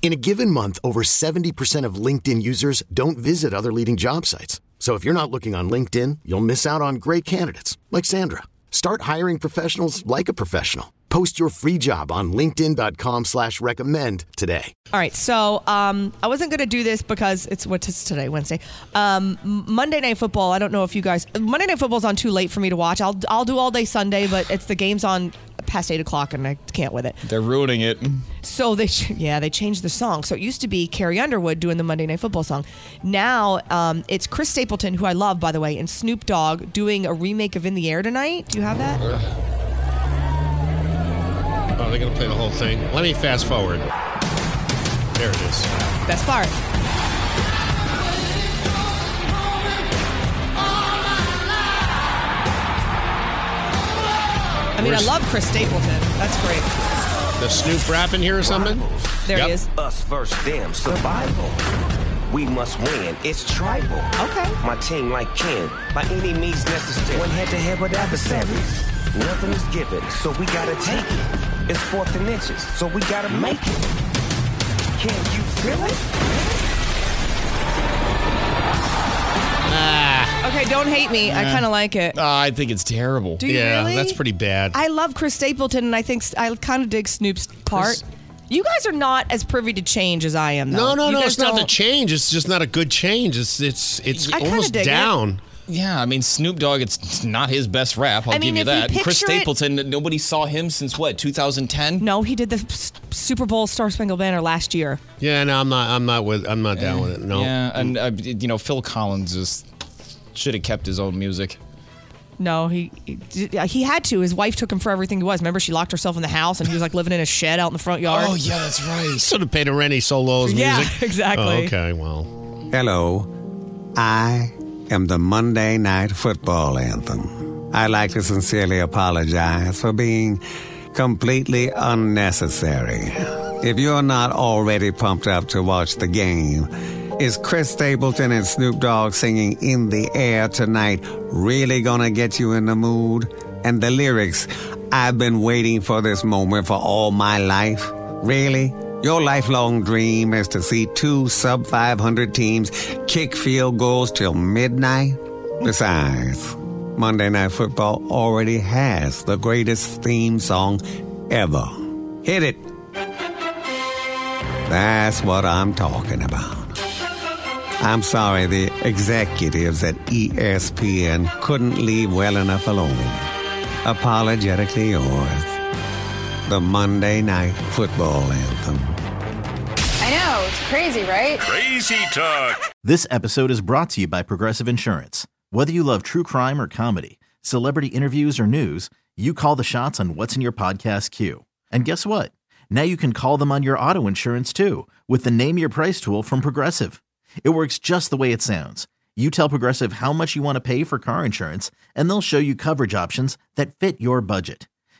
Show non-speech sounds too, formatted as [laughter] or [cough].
In a given month, over 70% of LinkedIn users don't visit other leading job sites. So if you're not looking on LinkedIn, you'll miss out on great candidates like Sandra. Start hiring professionals like a professional. Post your free job on LinkedIn.com slash recommend today. All right, so um, I wasn't going to do this because it's what's today, Wednesday. Um, Monday Night Football. I don't know if you guys. Monday Night Football's on too late for me to watch. I'll I'll do all day Sunday, but it's the game's on past eight o'clock, and I can't with it. They're ruining it. So they yeah they changed the song. So it used to be Carrie Underwood doing the Monday Night Football song. Now um, it's Chris Stapleton, who I love by the way, and Snoop Dogg doing a remake of In the Air tonight. Do you have that? Oh, they're going to play the whole thing. Let me fast forward. There it is. Best part. Mean, I love Chris Stapleton. That's great. The Snoop rapping here or something? There Yep. he is. Us versus them, survival. We must win. It's tribal. Okay. My team like Ken, by any means necessary. One head to head with adversaries. Nothing is given, so we gotta take it. It's fourth and inches, so we gotta make it. Can you feel it? Ah. Okay, don't hate me. I kind of like it. Oh, I think it's terrible. Do you Yeah, really? that's pretty bad. I love Chris Stapleton, and I think I kind of dig Snoop's part. You guys are not as privy to change as I am. no, Though. no, You no. It's not the change. It's just not a good change. It's it's it's I almost dig it. Down. Yeah, I mean Snoop Dogg. It's not his best rap. I'll I mean, give you if you that. Chris picture it- Stapleton. Nobody saw him since what 2010. No, he did the Super Bowl Star Spangled Banner last year. Yeah, no, I'm not. I'm not with. I'm not down with it. No. Yeah, and uh, you know Phil Collins just should have kept his own music. No, he he he had to. His wife took him for everything he was. Remember, she locked herself in the house, and he was like living in a shed out in the front yard. Oh yeah, that's right. Should have paid a Rennie Solo's Yeah, music. [laughs] exactly. Oh, okay, well. Hello, I am the Monday Night Football Anthem. I'd like to sincerely apologize for being completely unnecessary. If you're not already pumped up to watch the game, is Chris Stapleton and Snoop Dogg singing In the Air tonight really gonna get you in the mood? And the lyrics, I've been waiting for this moment for all my life. Really? Your lifelong dream is to see two sub 500 teams kick field goals till midnight? Besides, Monday Night Football already has the greatest theme song ever. Hit it. That's what I'm talking about. I'm sorry the executives at ESPN couldn't leave well enough alone. Apologetically yours. The Monday Night Football Anthem. I know, it's crazy, right? Crazy Talk. This episode is brought to you by Progressive Insurance. Whether you love true crime or comedy, celebrity interviews or news, you call the shots on what's in your podcast queue. And guess what? Now you can call them on your auto insurance too with the Name Your Price tool from Progressive. It works just the way it sounds. You tell Progressive how much you want to pay for car insurance, and they'll show you coverage options that fit your budget.